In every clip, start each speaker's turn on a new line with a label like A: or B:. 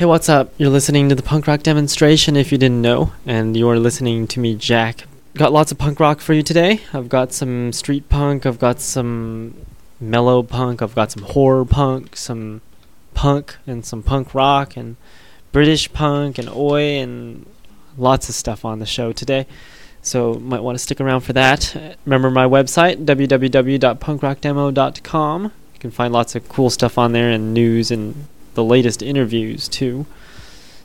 A: Hey, what's up? You're listening to the punk rock demonstration if you didn't know, and you're listening to me, Jack. Got lots of punk rock for you today. I've got some street punk, I've got some mellow punk, I've got some horror punk, some punk, and some punk rock, and British punk, and oi, and lots of stuff on the show today. So, might want to stick around for that. Remember my website, www.punkrockdemo.com. You can find lots of cool stuff on there and news and the latest interviews too.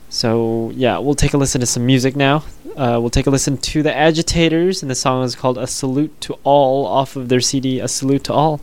A: So yeah, we'll take a listen to some music now. Uh, we'll take a listen to the Agitators, and the song is called "A Salute to All" off of their CD "A Salute to All."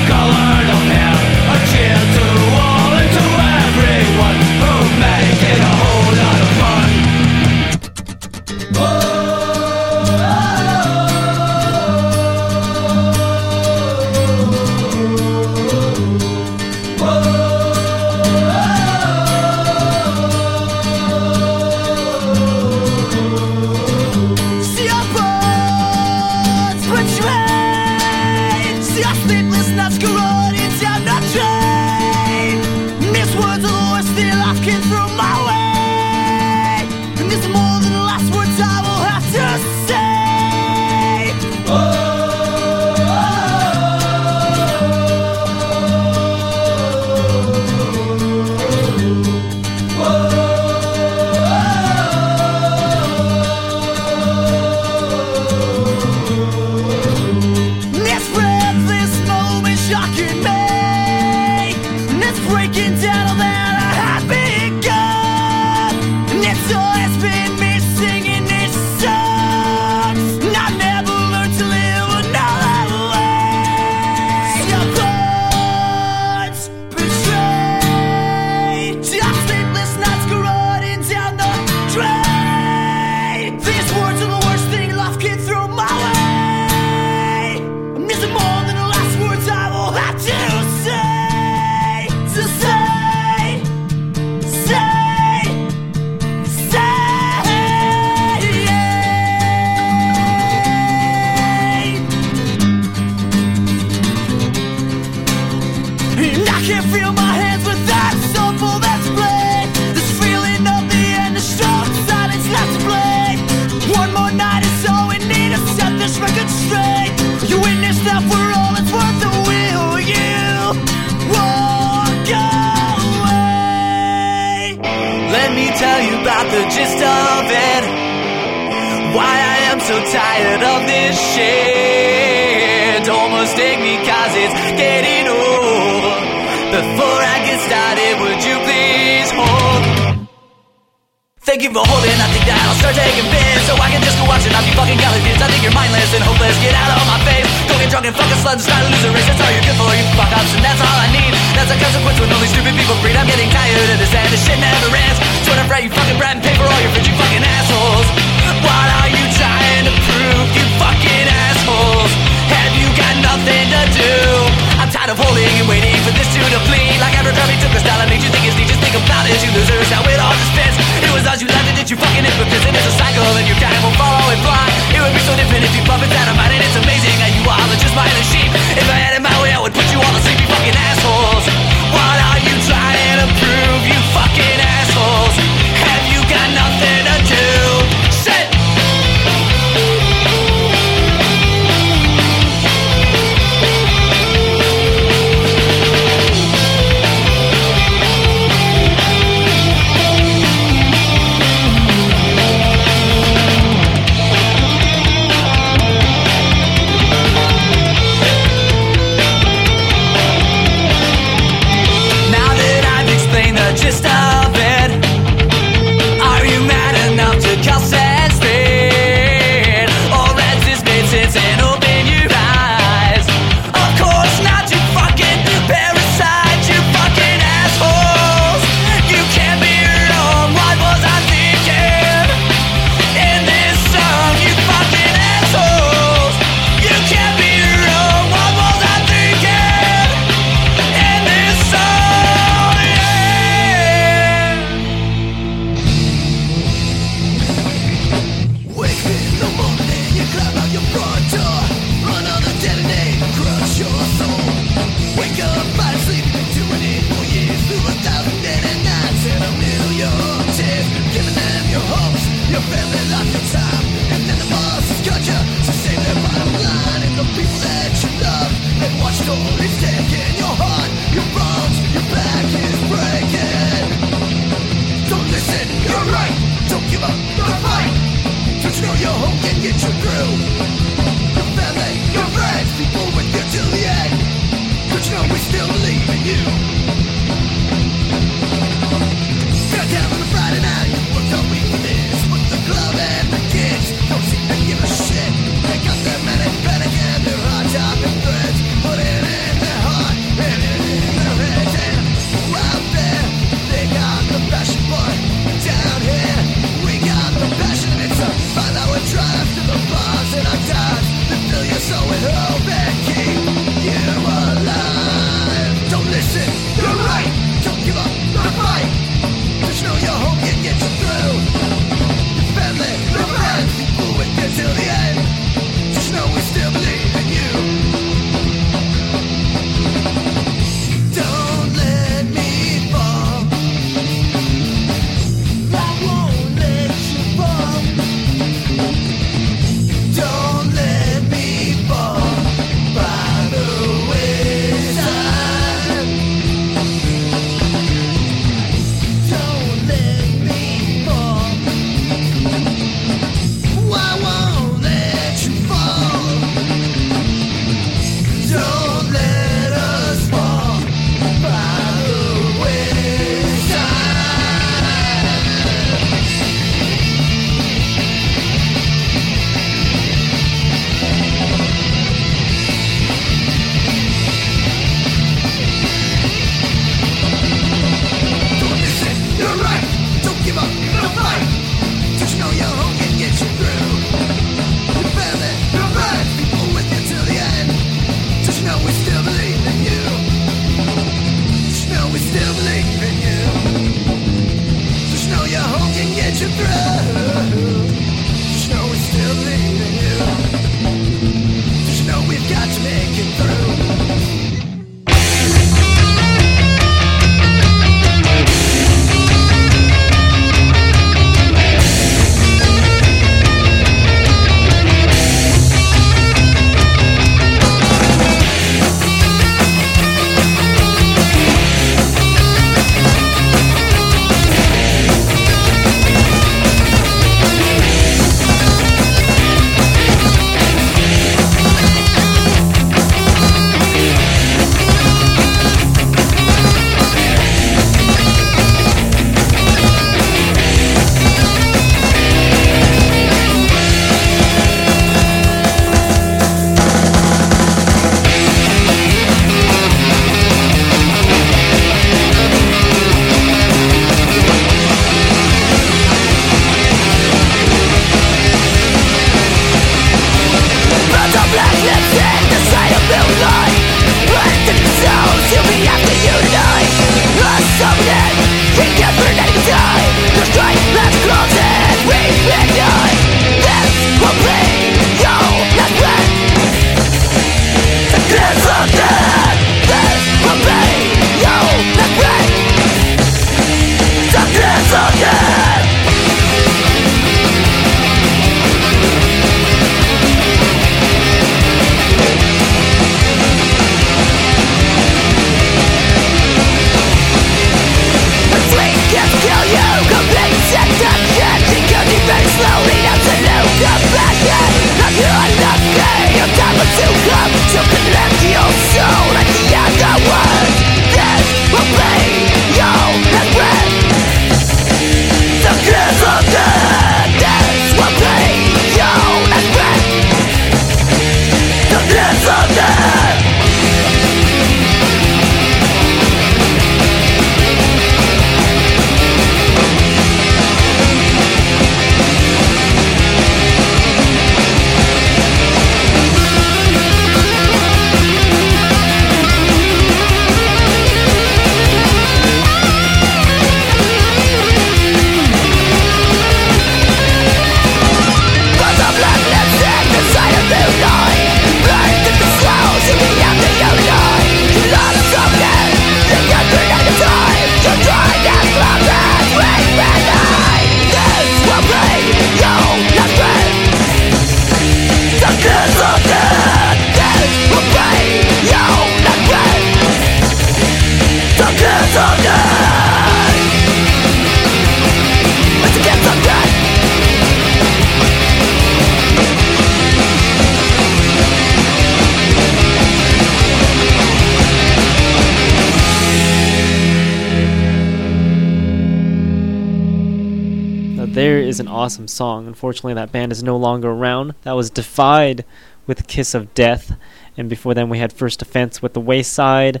B: song. Unfortunately, that band is no longer around. That was Defied with Kiss of Death, and before then we had First Offense with The Wayside,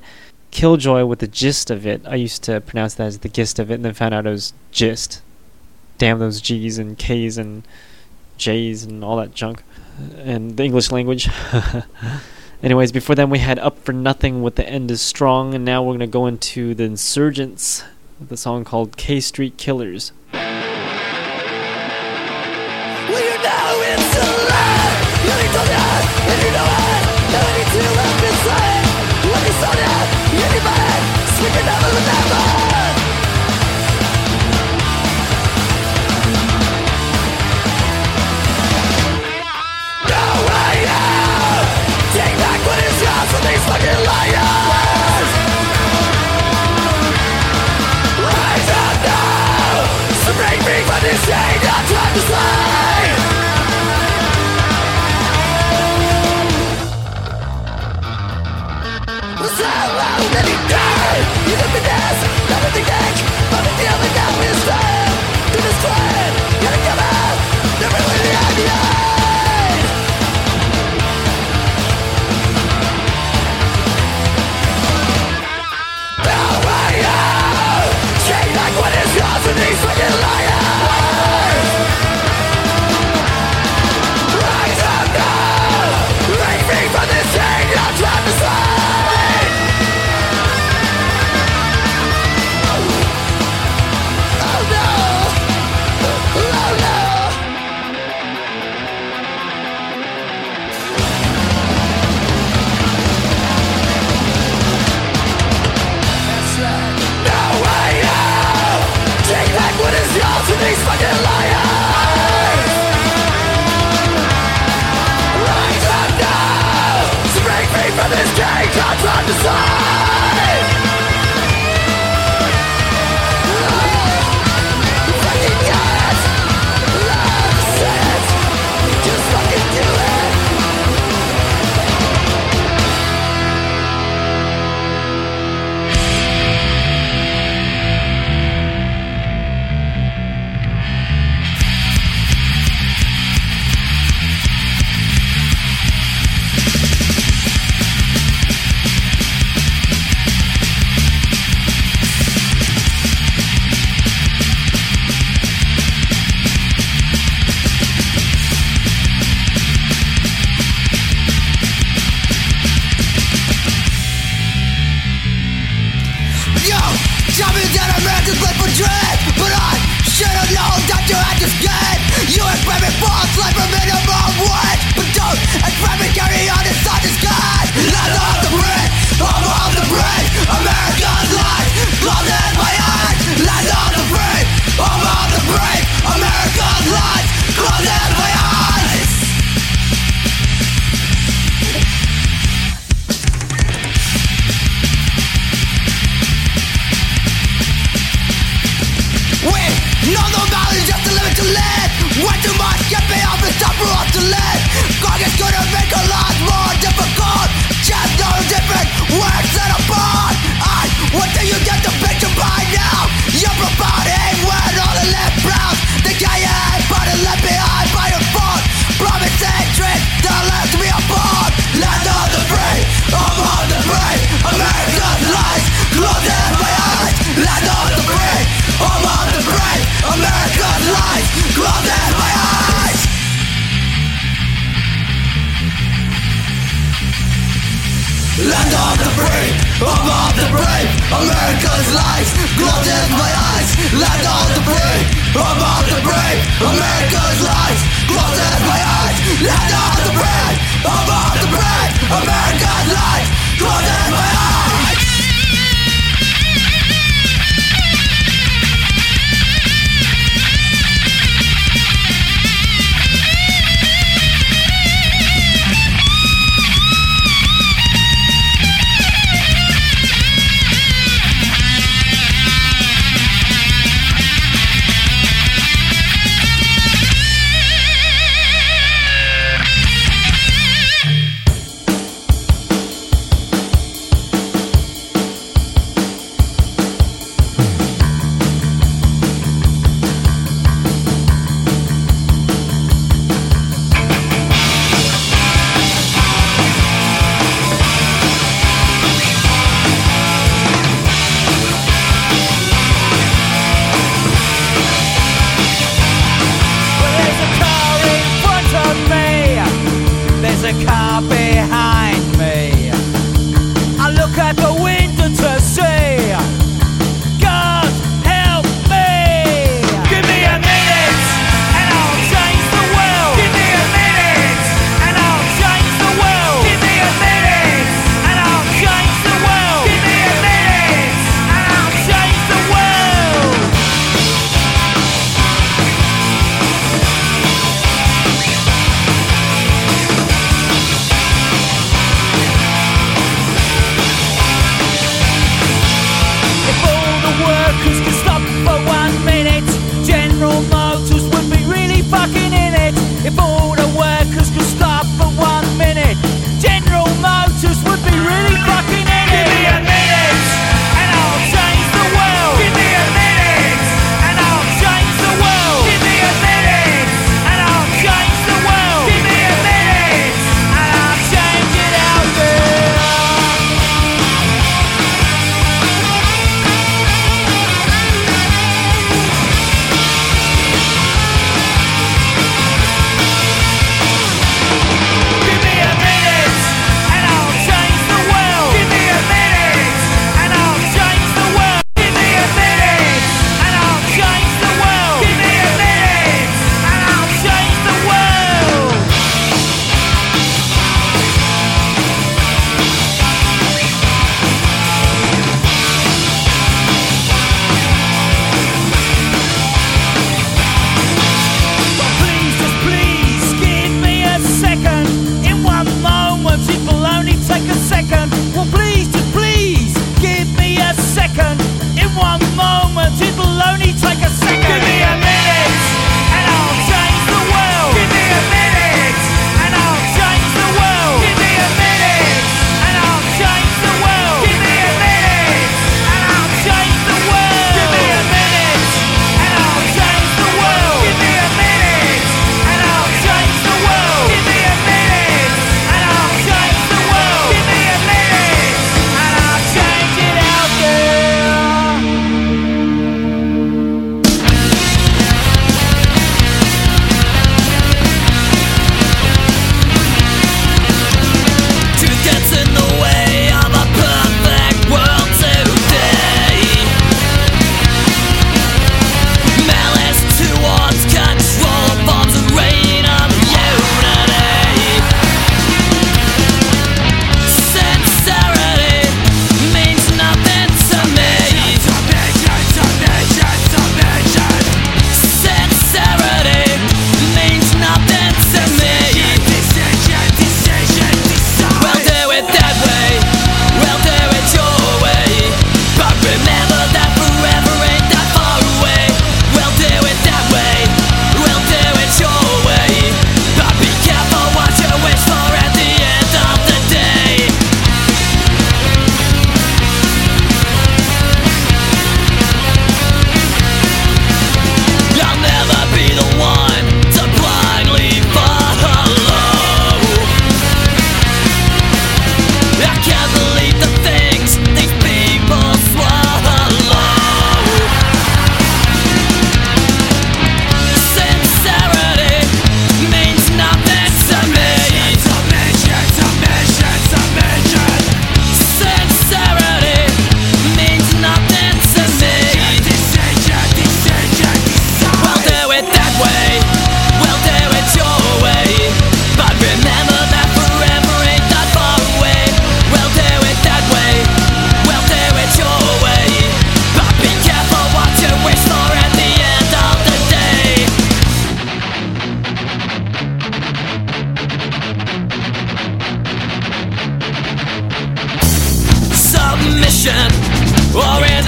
B: Killjoy with The Gist of It. I used to pronounce that as The Gist of It, and then found out it was Gist. Damn those G's and K's and J's and all that junk, and the English language. Anyways, before then we had Up for Nothing with The End is Strong, and now we're going to go into The Insurgents with a song called K Street Killers.
C: nothing but the other now is time to
D: display.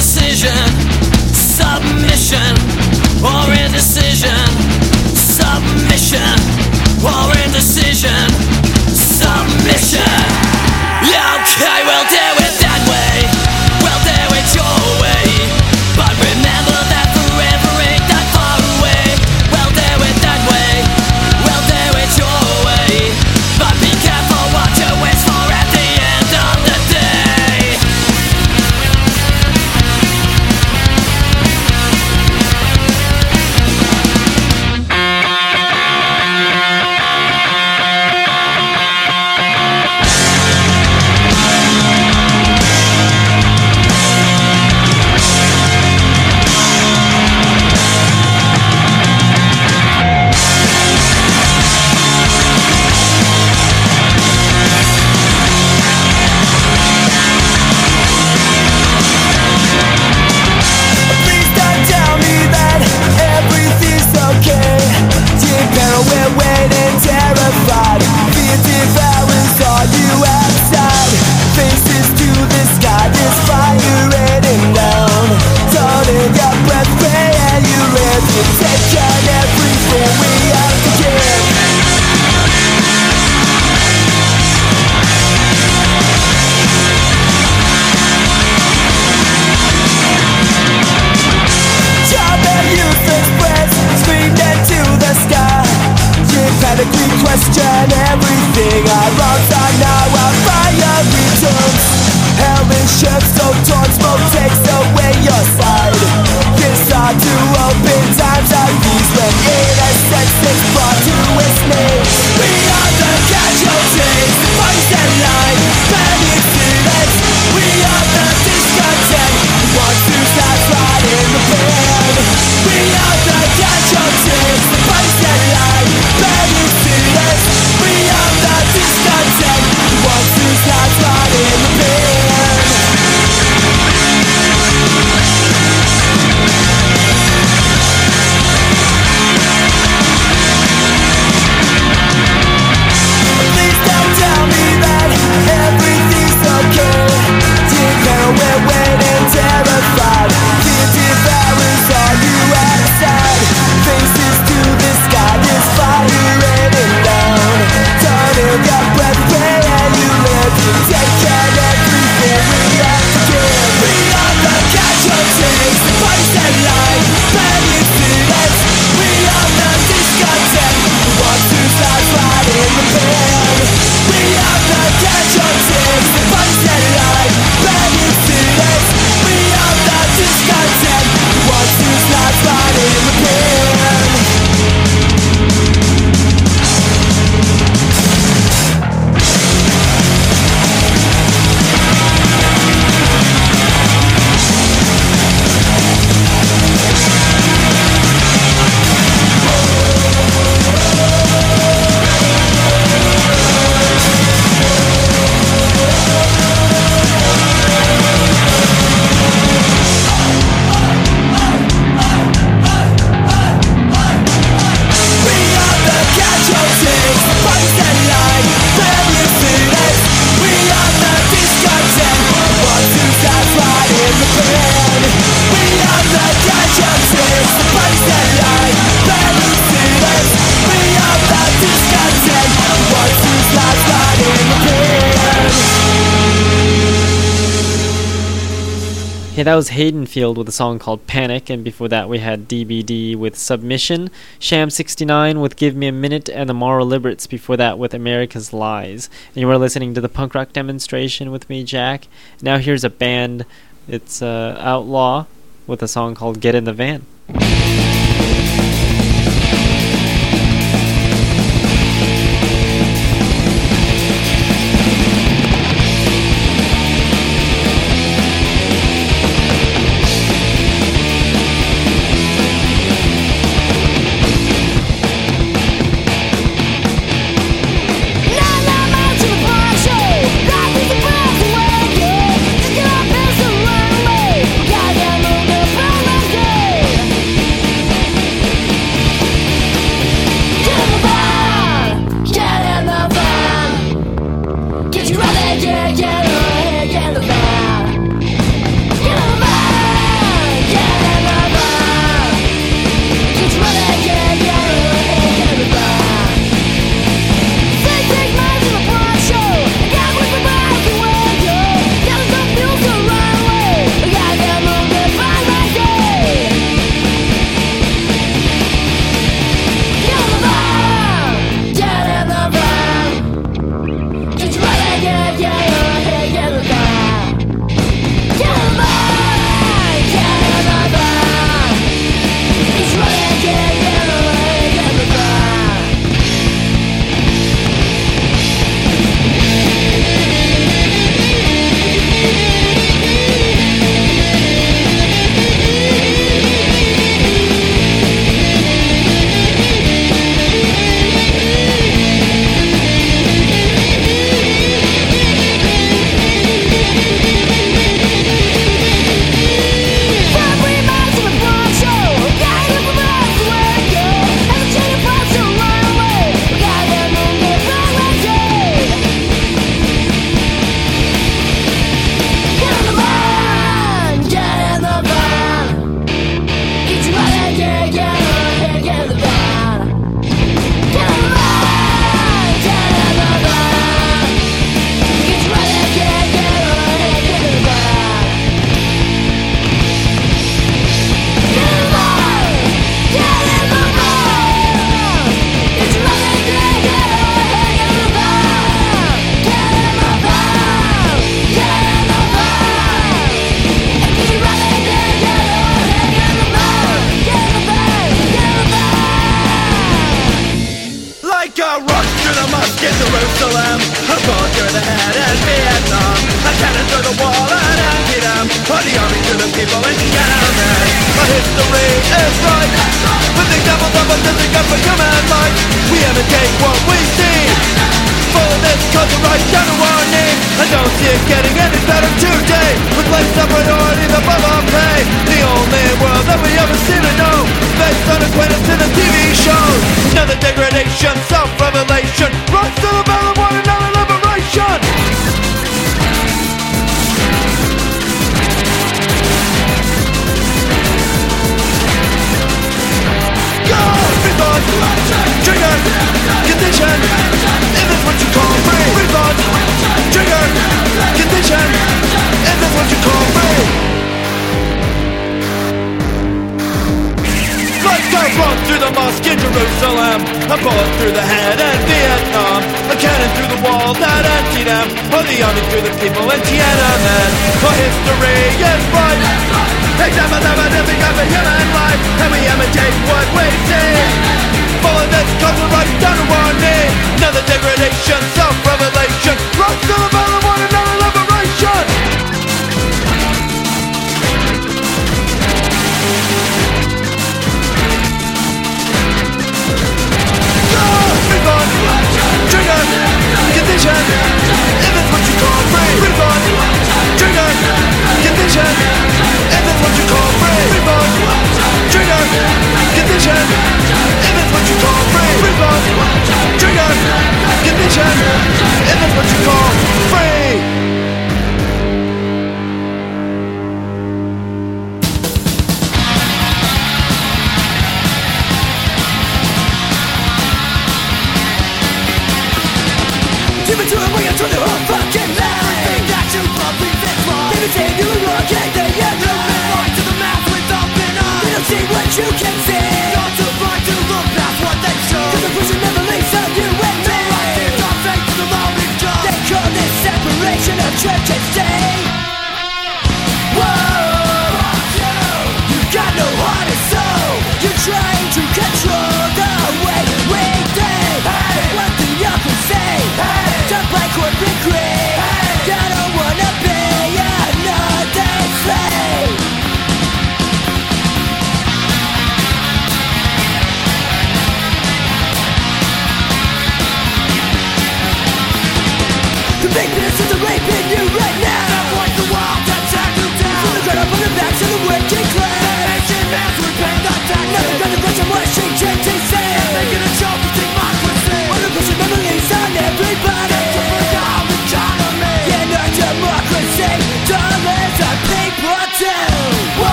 A: indecision, submission, or indecision, submission, or indecision. Okay, that
B: was Hayden Field with a song called Panic, and before that we had DBD with Submission, Sham69 with Give Me a Minute, and the Moral Liberates before that with America's Lies. And you were listening to the punk rock demonstration with me, Jack. Now here's a band, it's uh, Outlaw with a song called Get in the Van.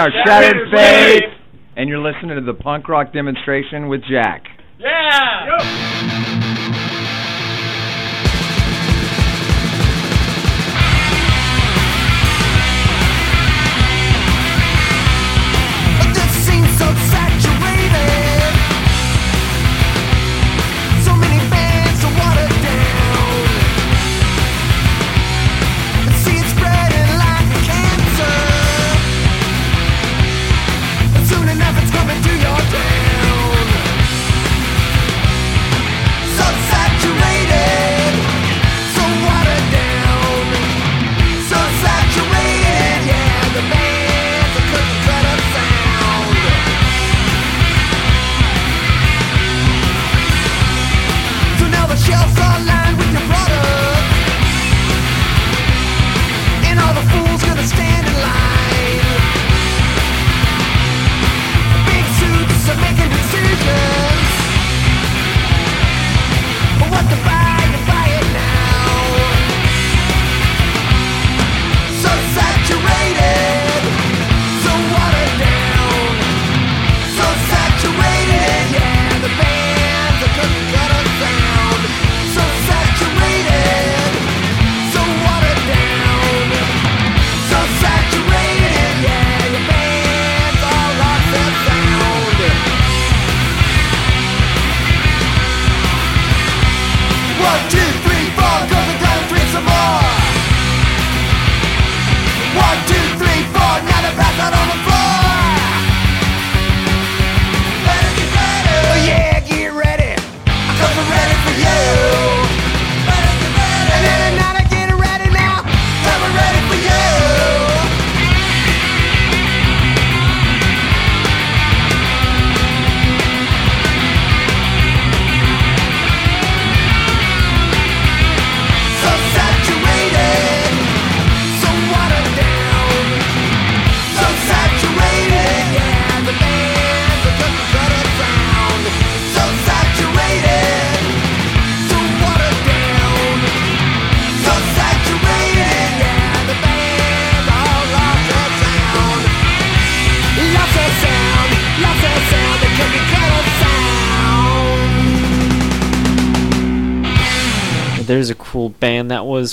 E: are
F: Shattered Faith, and you're listening to the punk rock demonstration with Jack.
A: Yeah!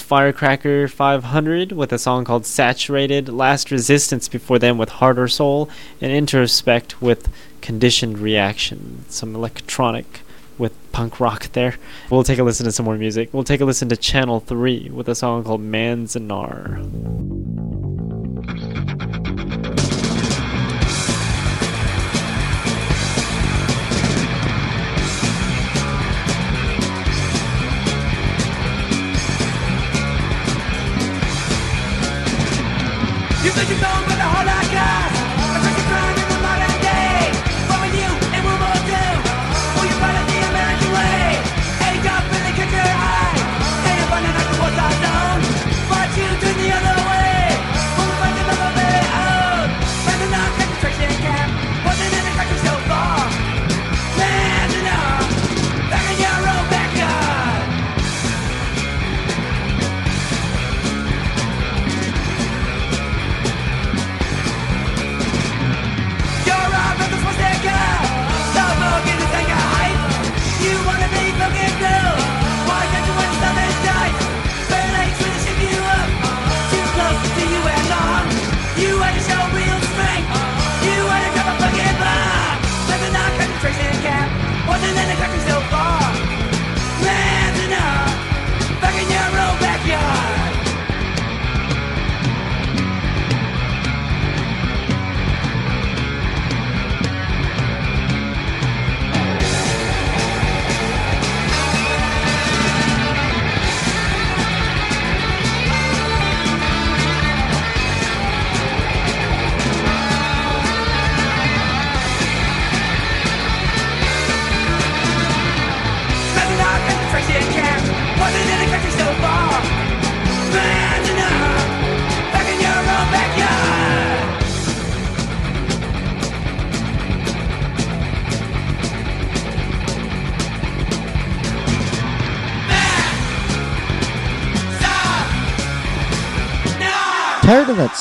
A: Firecracker 500 with a song called Saturated, Last Resistance before them with Harder Soul, and Introspect with Conditioned Reaction. Some electronic with punk rock there. We'll take a listen to some more music. We'll take a listen to Channel 3 with a song called Manzanar.
G: You think you
H: know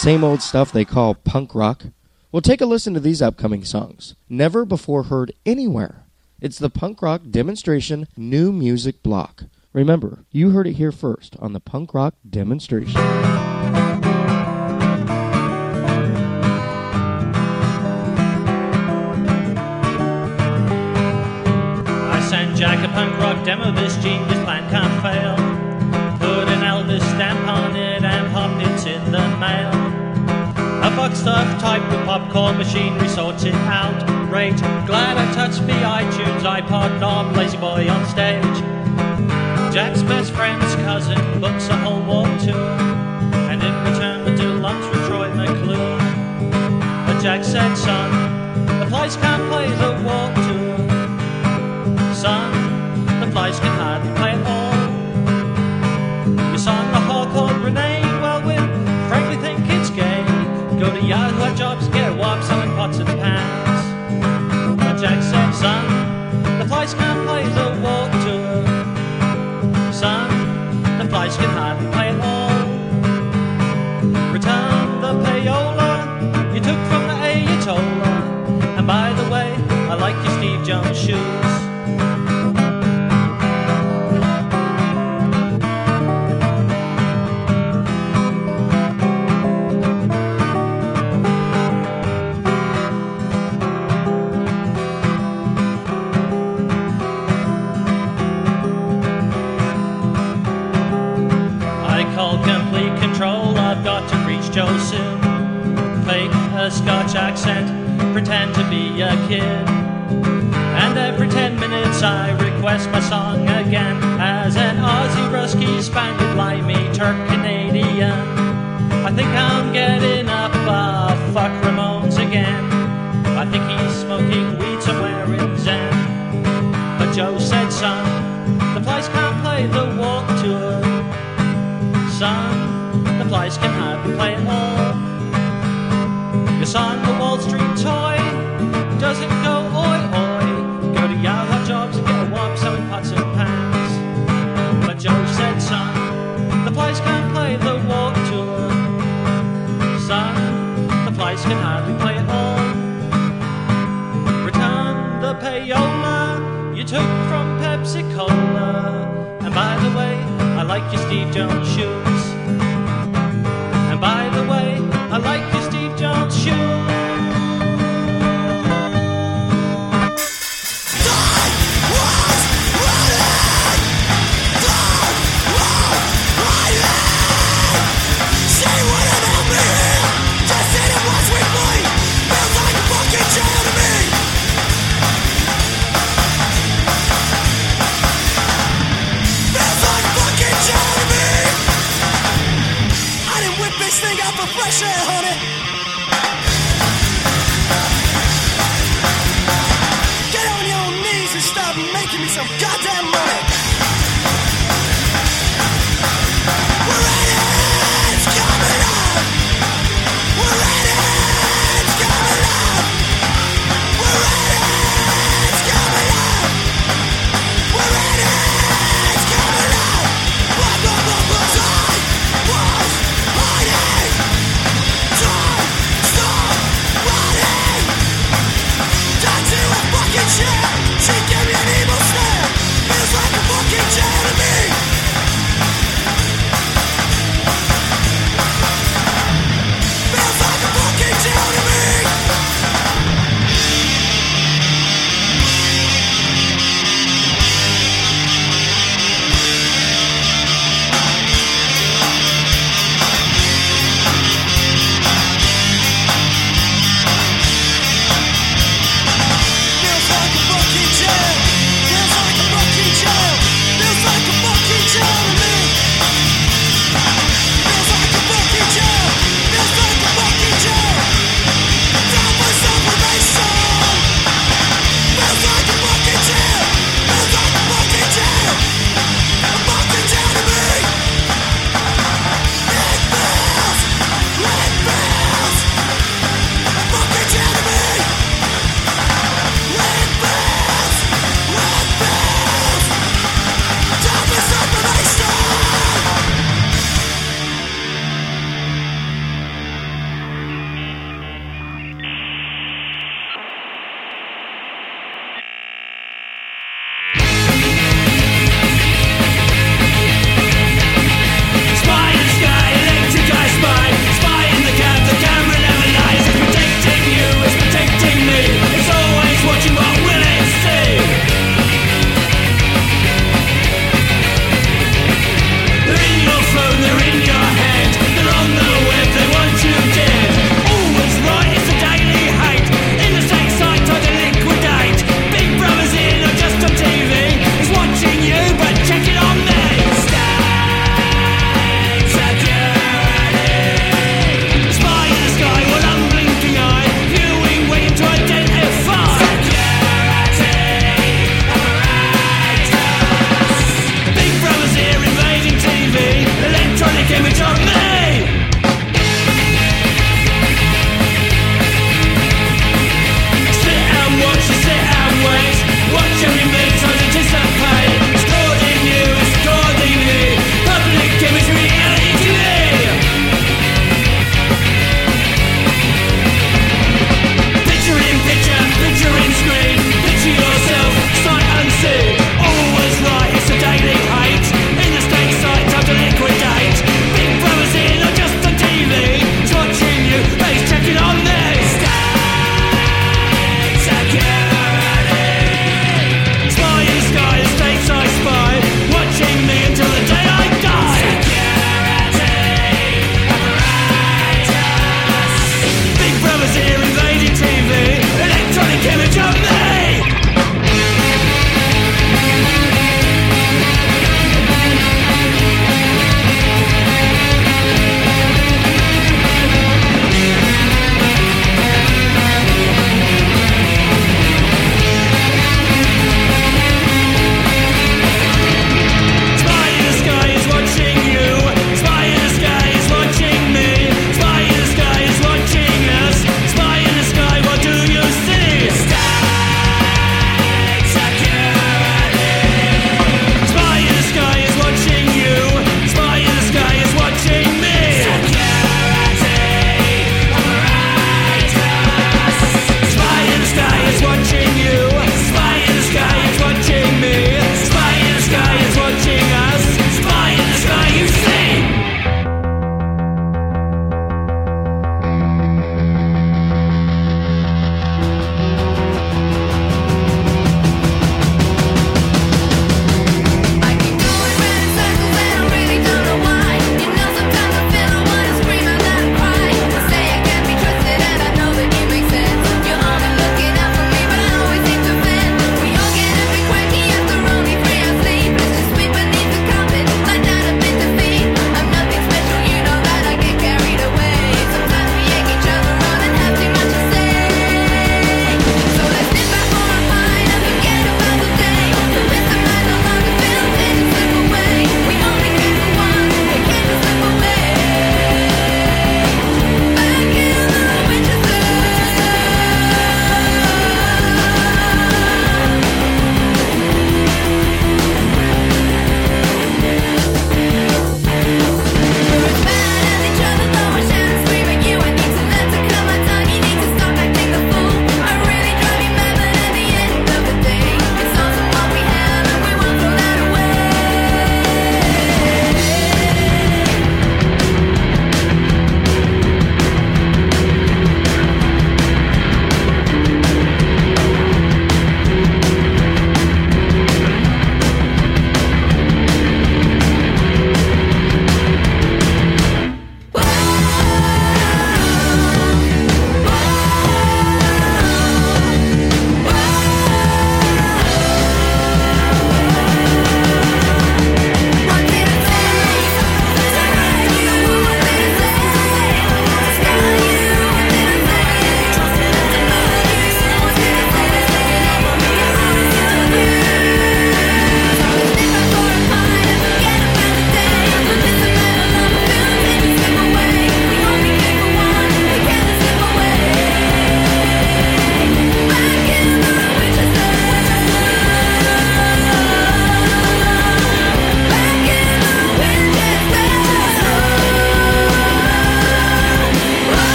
H: same old stuff they call punk rock? Well, take a listen to these upcoming songs. Never before heard anywhere. It's the punk rock demonstration new music block. Remember, you heard it here first on the punk rock demonstration.
I: Jack a punk rock demo, this genius plan can't fail. Put an Elvis stamp on it and popped it in the mail. Box stuff type with popcorn machinery sorts it out. Great, glad I touched the iTunes, iPod knob, lazy boy on stage. Jack's best friend's cousin books a whole world tour, and in return we do lunch with Troy McClure. But Jack said, son, the flies can't play the Warped Tour. Son, the flies can hardly play at all. Go to Hot jobs, get a wop selling pots and pans. But Jack said, son, the flies can't play the Warped Tour. Son, the flies can hardly play at all. Return the payola you took from the Ayatollah. And by the way, I like your Steve Jones shoes. Scotch accent, pretend to be a kid. And every ten minutes I request my song again as an Aussie, Rusky, Spaniard, Limey, Turk, Canadian. I think I'm getting up, uh, fuck Ramones again. I think he's smoking weed somewhere in Zen. But Joe said, son, the place can't play the Warped Tour. Son, the flies can hardly play at all. Your song, the Wall Street toy, doesn't go oi oi. Go to Yahoo jobs and get a wop selling pots and pans. But Joe said, son, the flies can't play the Warped Tour. Son, the flies can hardly play at all. Return the payola you took from Pepsi Cola. And by the way,
F: I like your Steve Jones shoes.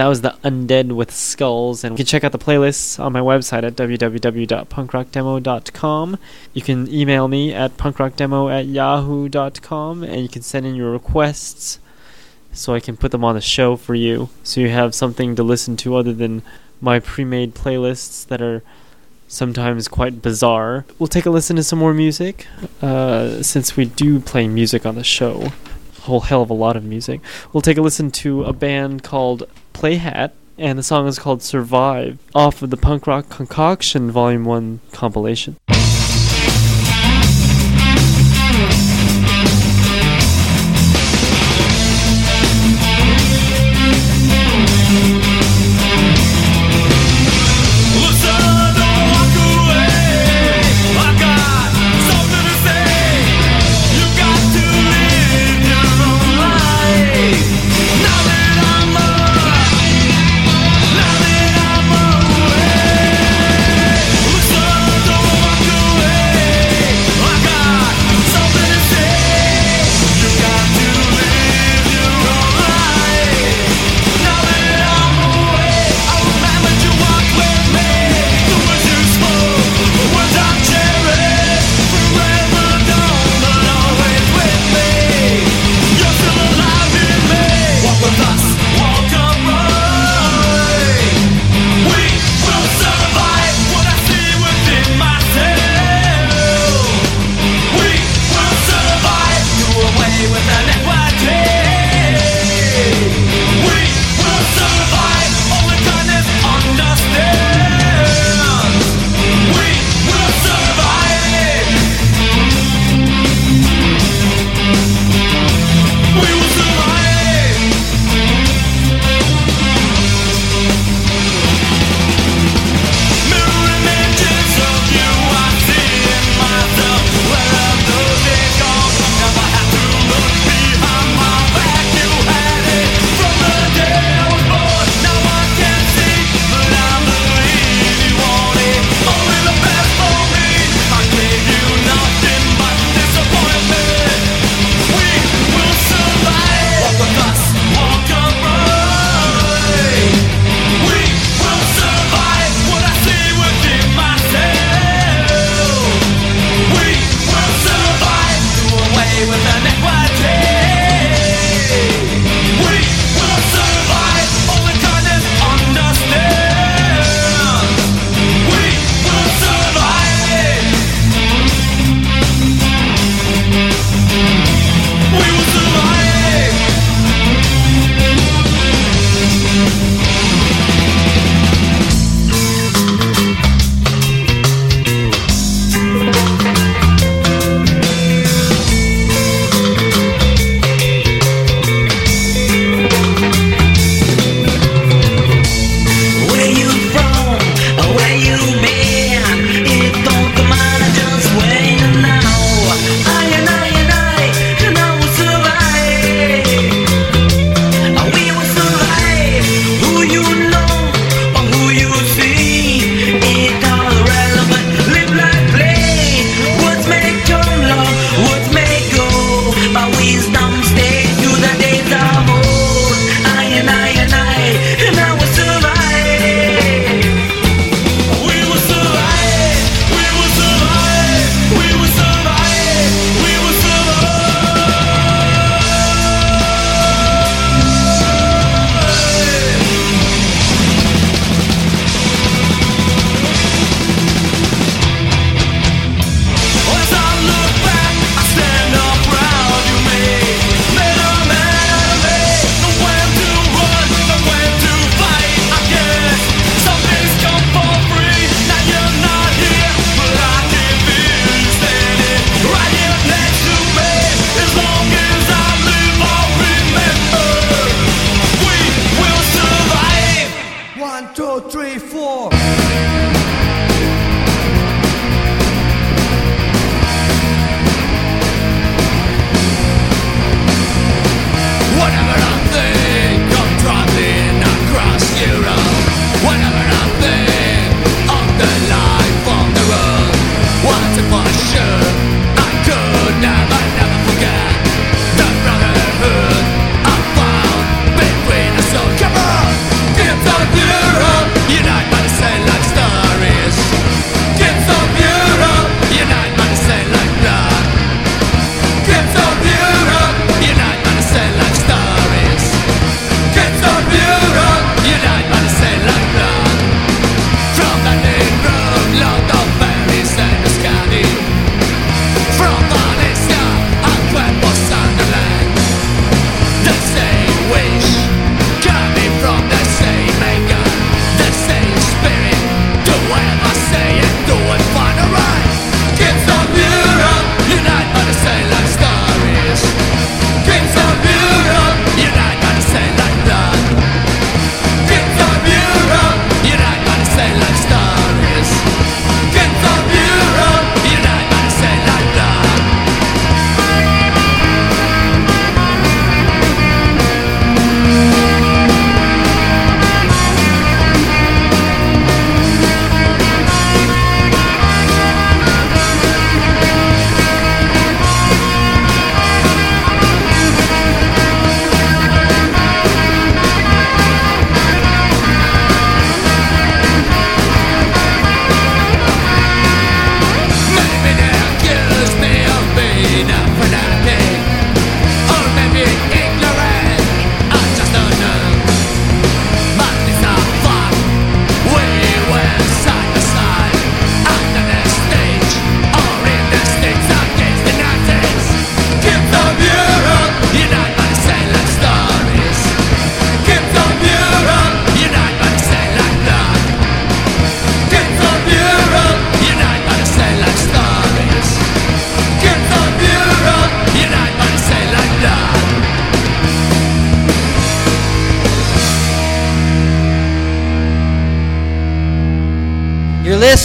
A: That was the Undead with Skulls, and you can check out the playlists on my website at www.punkrockdemo.com. You can email me at punkrockdemo at yahoo.com, and you can send in your requests so I can put them on the show for you, so you have something to listen to other than my pre-made playlists that are sometimes quite bizarre. We'll take a listen to some more music, uh, since we do play music on the show. A whole hell of a lot of music. We'll take a listen to a band called Playhat, and the song is called Survive, off of the Punk Rock Concoction Volume 1 compilation.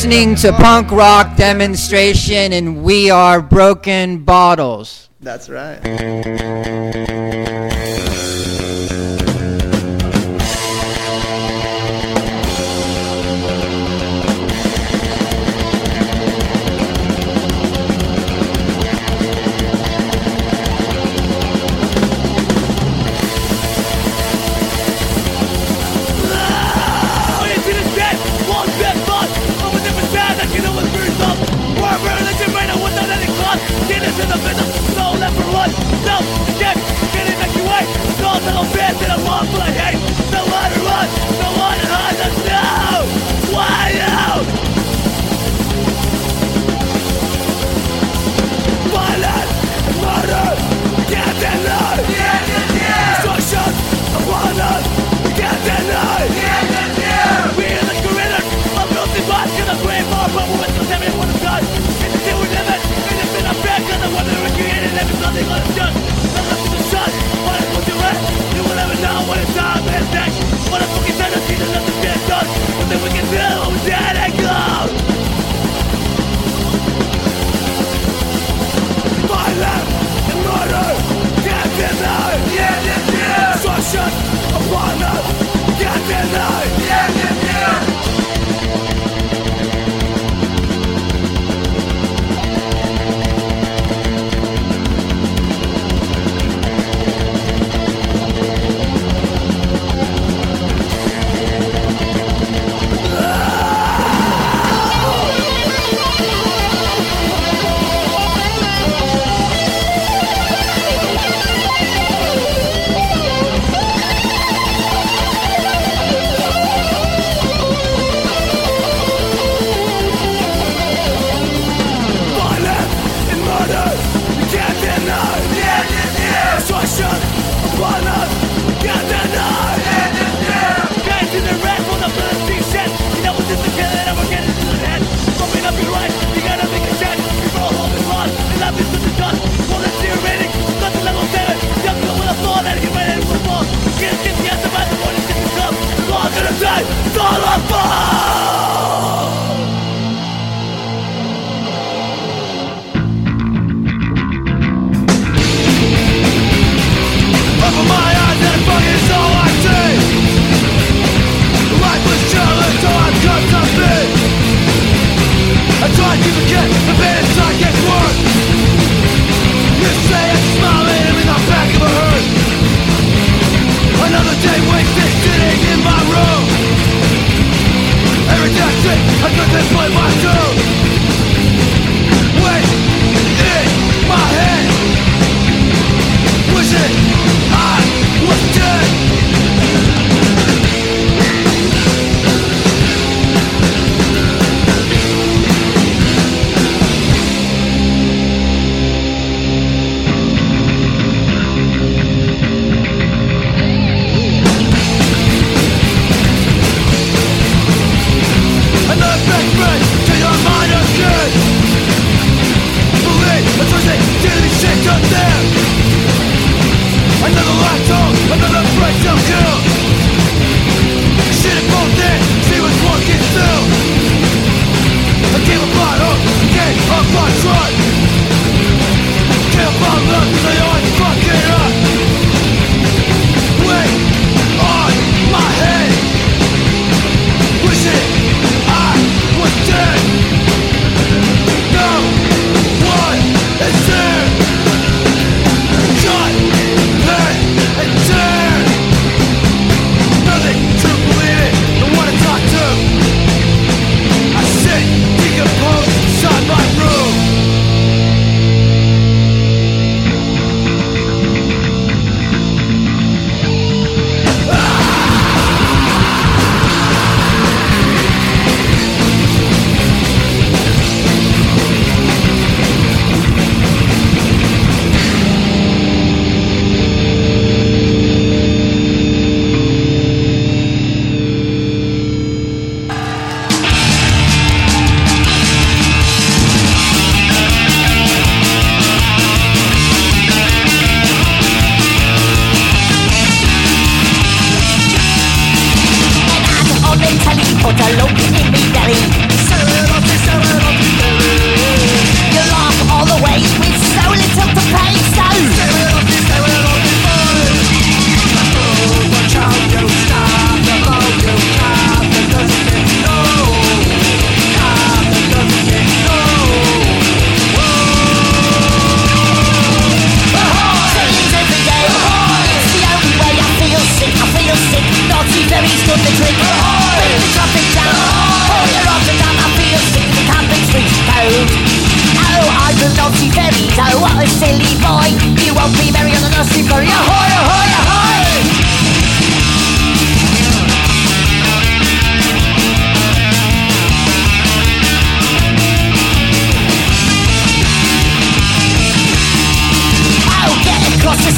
J: Listening to punk rock demonstration, and we are broken bottles.
A: That's right.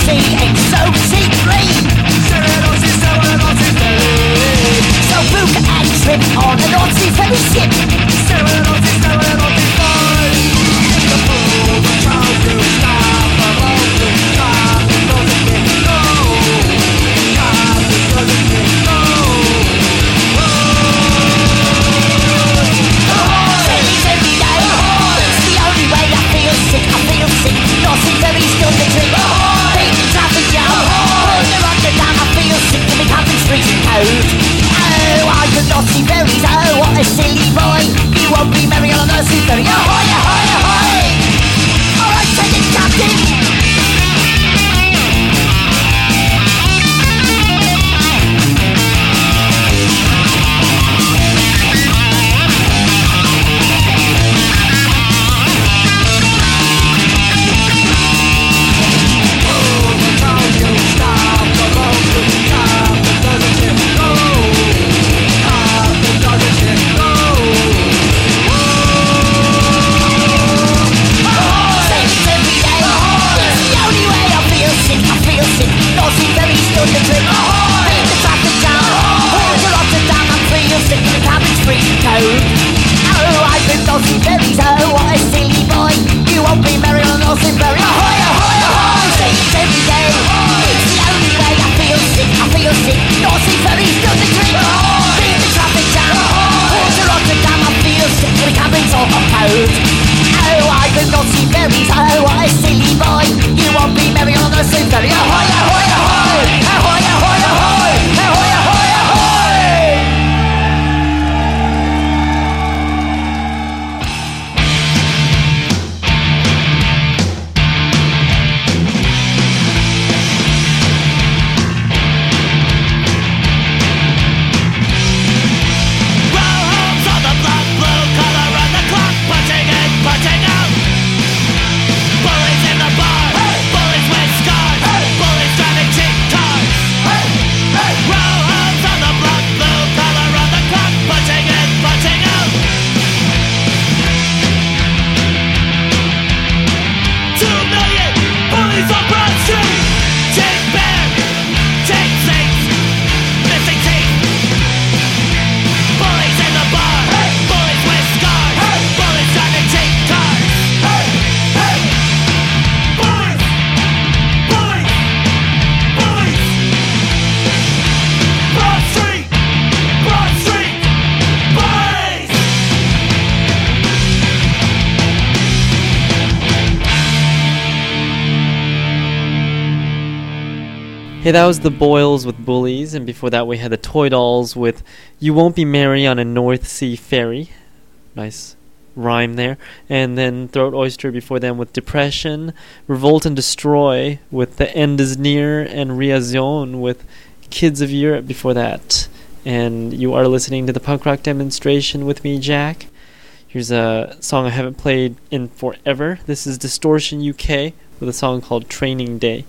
G: seeing so deeply So book and trip on an ferry ship seem to be having streets out. Oh, I could not see berries, oh, what a silly boy. You won't be merry on a nursery fairy. Oh,
K: hi, hi,
B: hi. that was the Boils with Bullies, and before that we had the Toy Dolls with You Won't Be Merry on a North Sea Ferry. Nice rhyme there. And then Throat Oyster before them with Depression, Revolt and Destroy with The End Is Near, and Riazon with Kids of Europe before that. And you are listening to the punk rock demonstration with me, Jack. Here's a song I haven't played in forever. This is Distortion UK with a song called Training Day.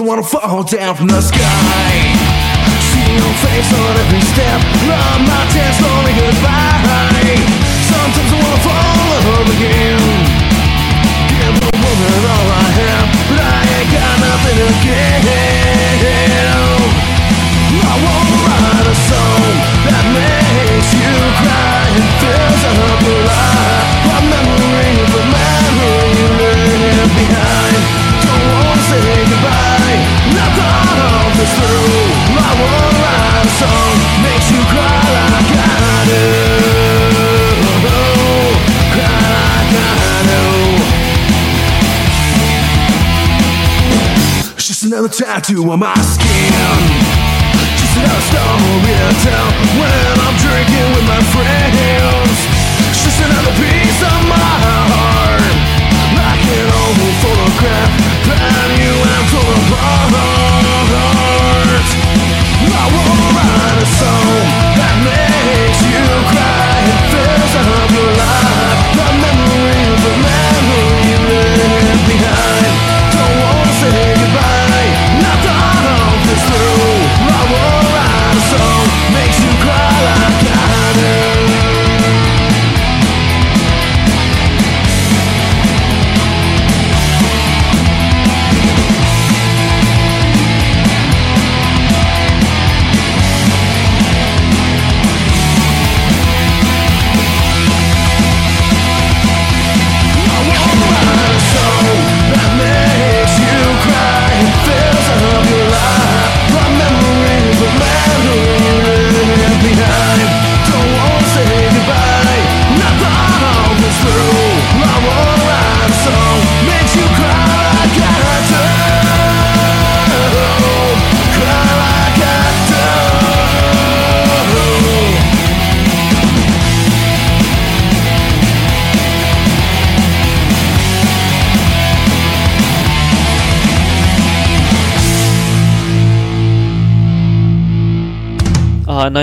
A: want to fall down from the sky. tattoo on my skin.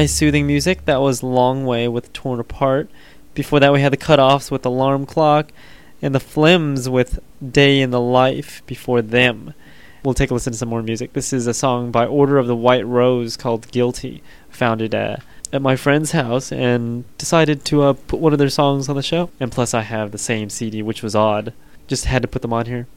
B: nice soothing music. That was Long Way with Torn Apart. Before that, we had the Cutoffs with Alarm Clock and the Flims with Day in the Life before them. We'll take a listen to some more music. This is a song by Order of the White Rose called Guilty, founded uh, at my friend's house and decided to uh, put one of their songs on the show. And plus, I have the same CD, which was odd. Just had to put them on here.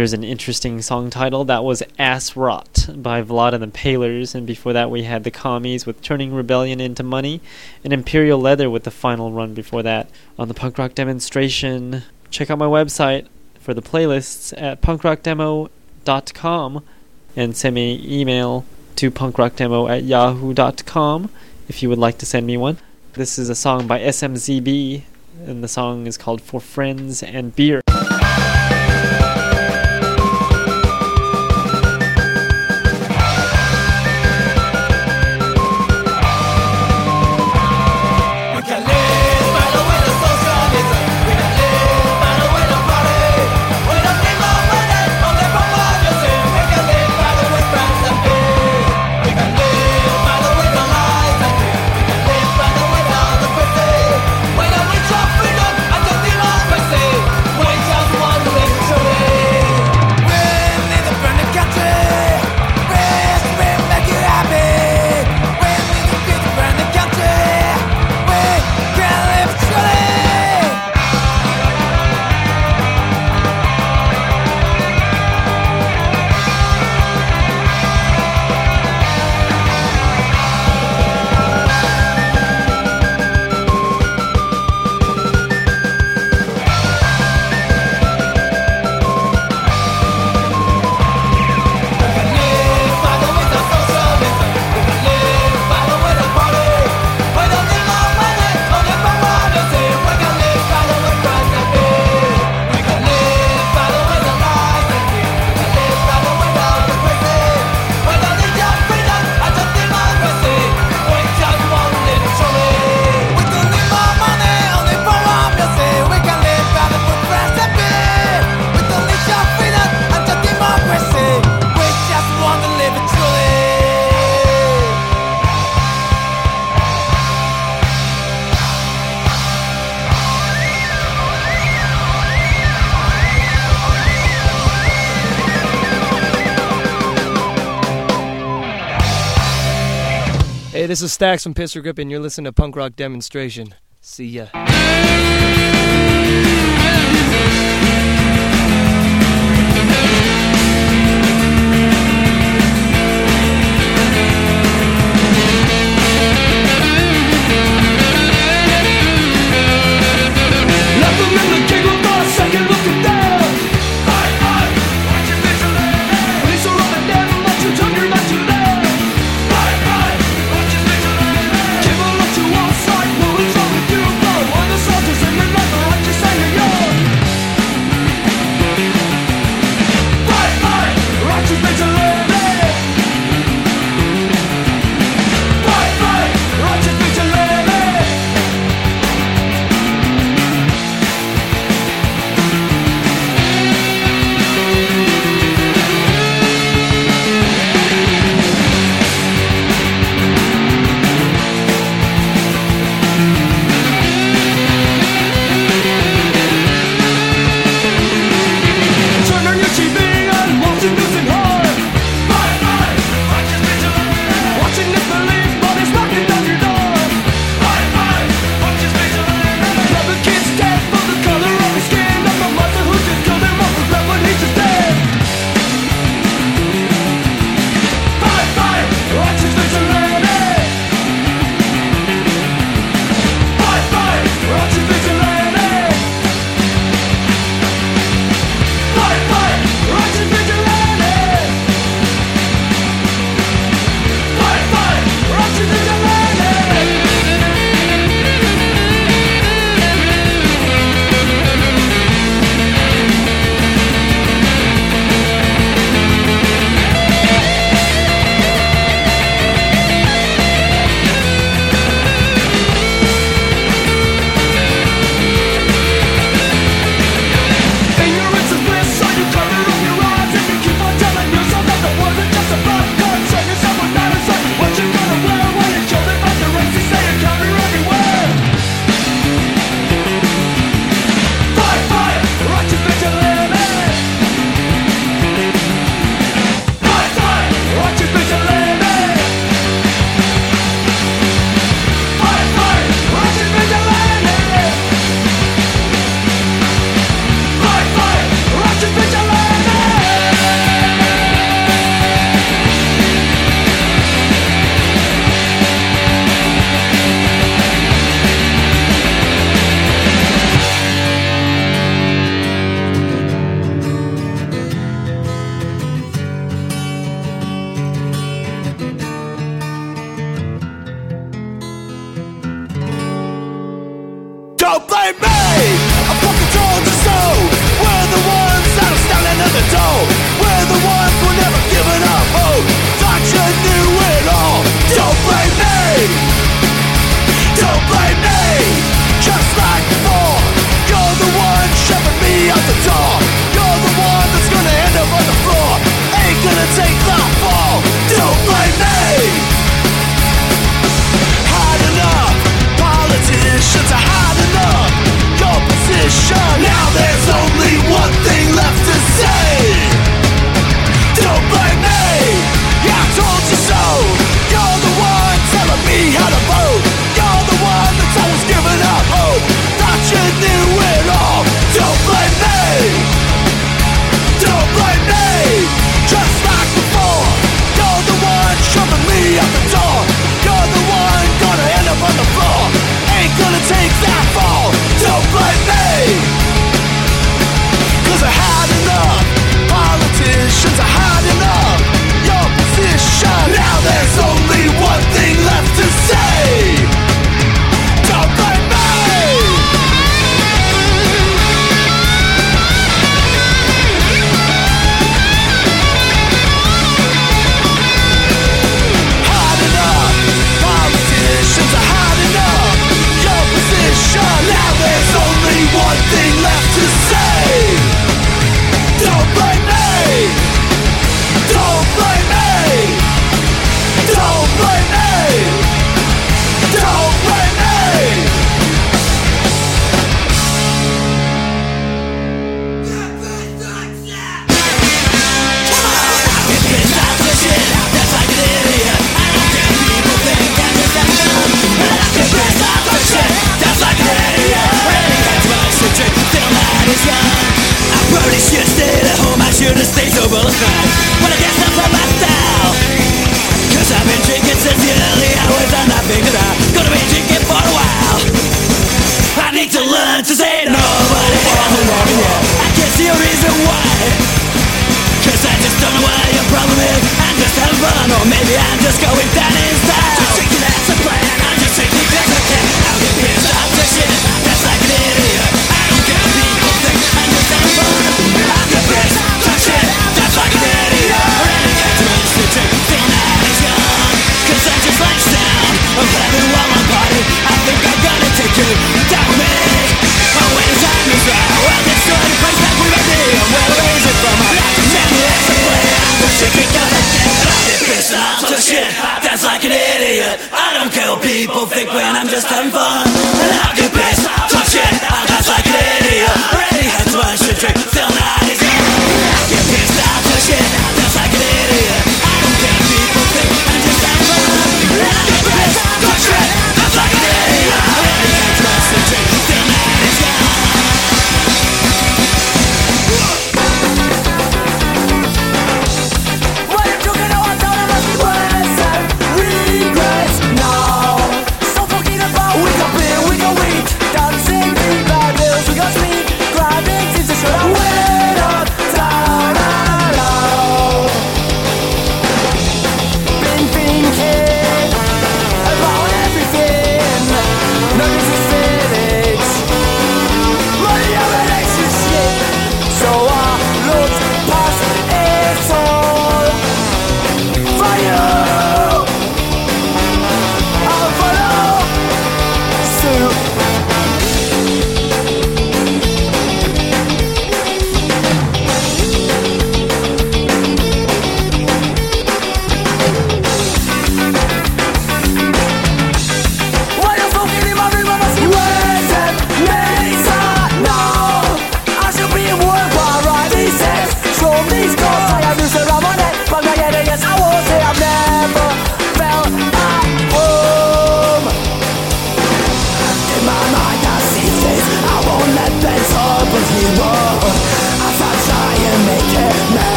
B: There's an interesting song title that was Ass Rot by Vlad and the Palers, and before that we had the Commies with Turning Rebellion into Money, and Imperial Leather with the final run before that on the punk rock demonstration. Check out my website for the playlists at punkrockdemo.com and send me an email to punkrockdemo at yahoo.com if you would like to send me one. This is a song by SMZB, and the song is called For Friends and Beer.
F: this is Stacks from Pistol Grip, and you're listening to Punk Rock Demonstration. See ya.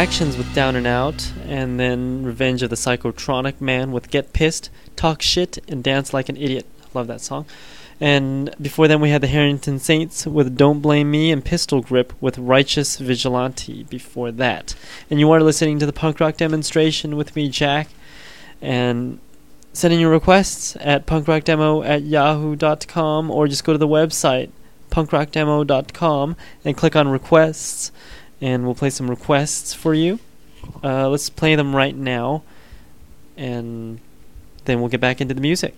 B: Fractions with Down and Out, and then Revenge of the Psychotronic Man with Get Pissed, Talk Shit, and Dance Like an Idiot. Love that song. And before then, we had the Harrington Saints with Don't Blame Me and Pistol Grip with Righteous Vigilante before that. And you are listening to the punk rock demonstration with me, Jack. And send in your requests at punkrockdemo at yahoo.com or just go to the website punkrockdemo.com and click on requests and we'll play some requests for you. Uh, let's play them right now, and then we'll get back into the music.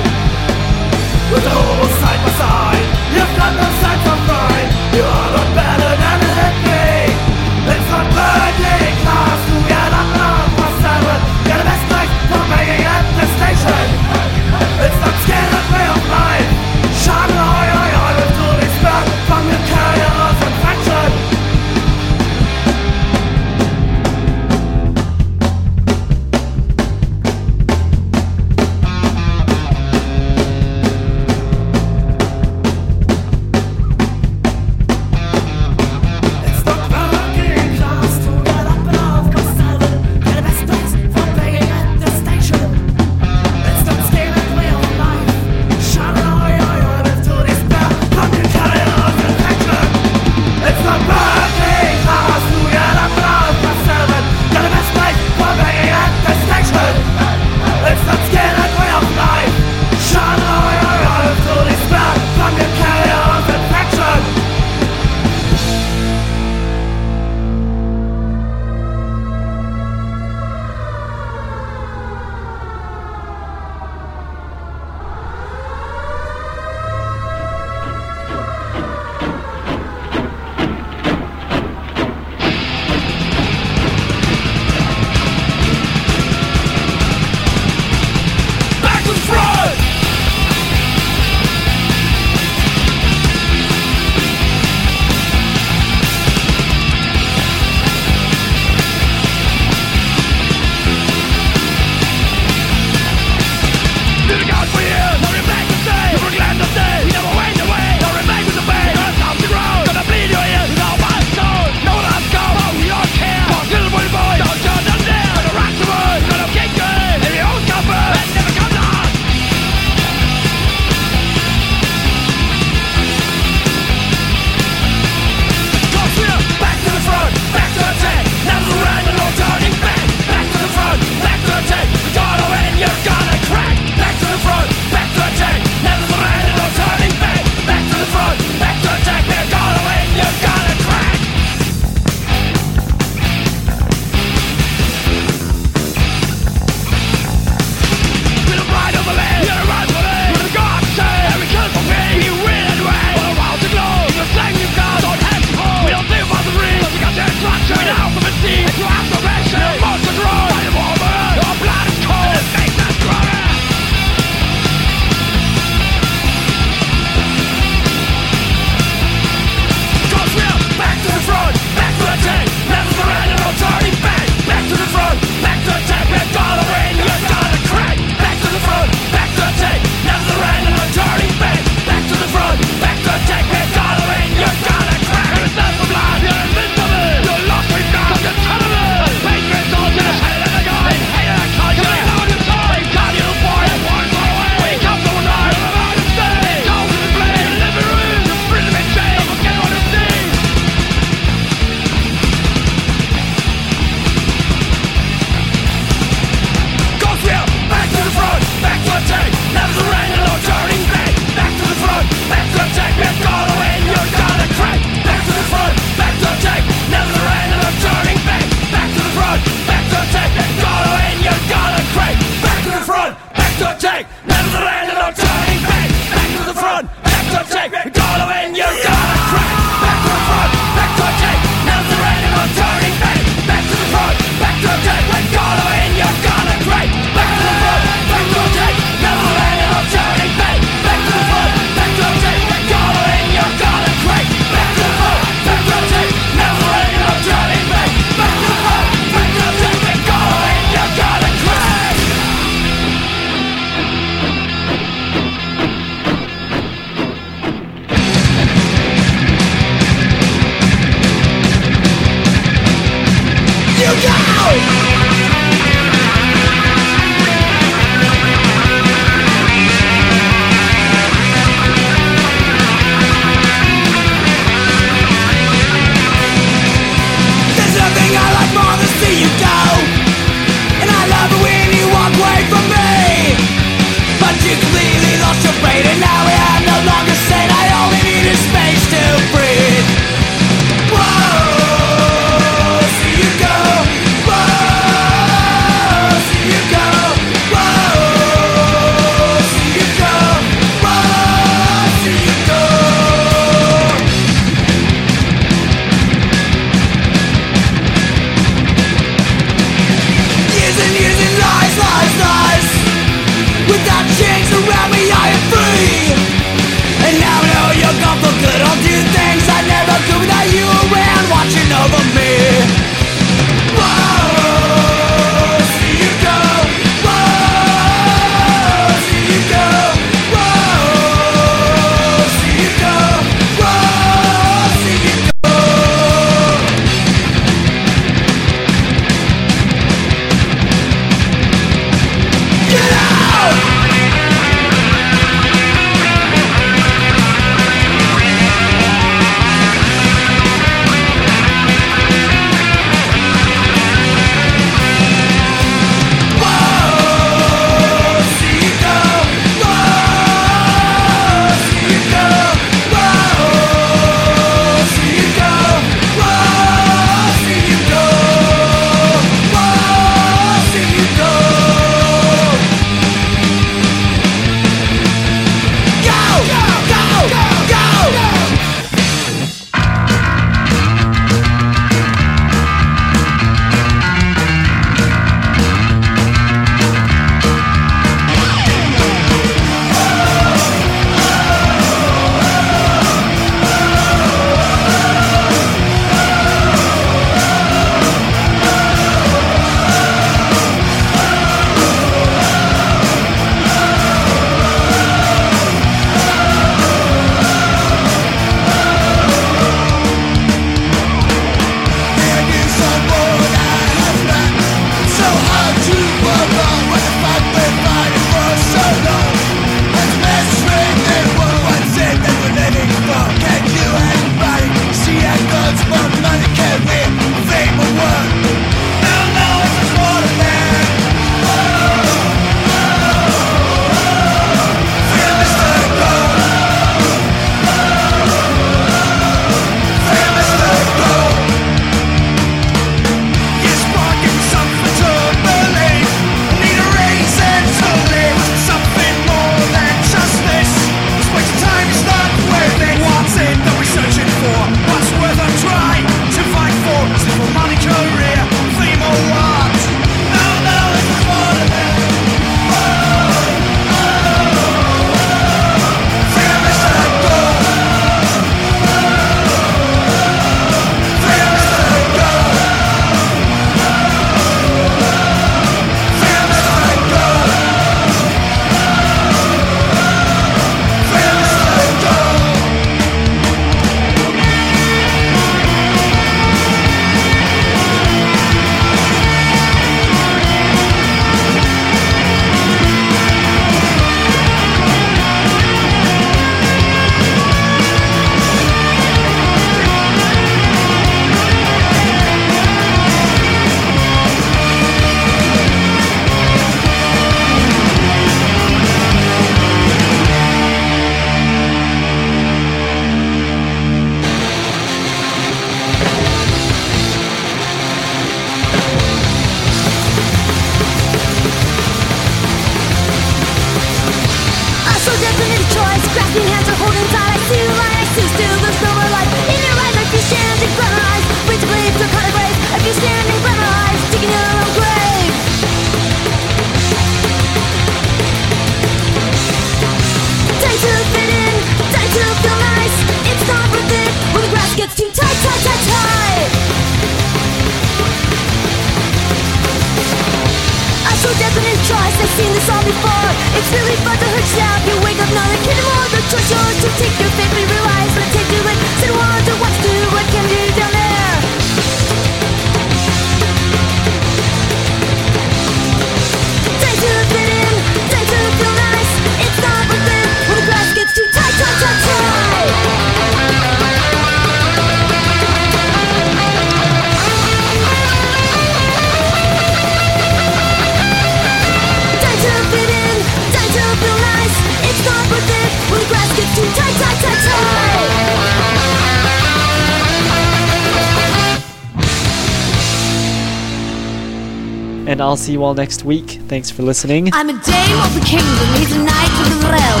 L: see you all next week. Thanks for
M: listening. I'm a dame of the kingdom, he's a knight of the realm.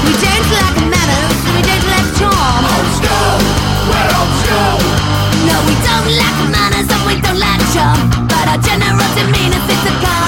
M: We don't lack manners and we don't lack charm. No, we don't lack manners
N: and we don't lack charm. But our demeanor
M: is a
O: kind.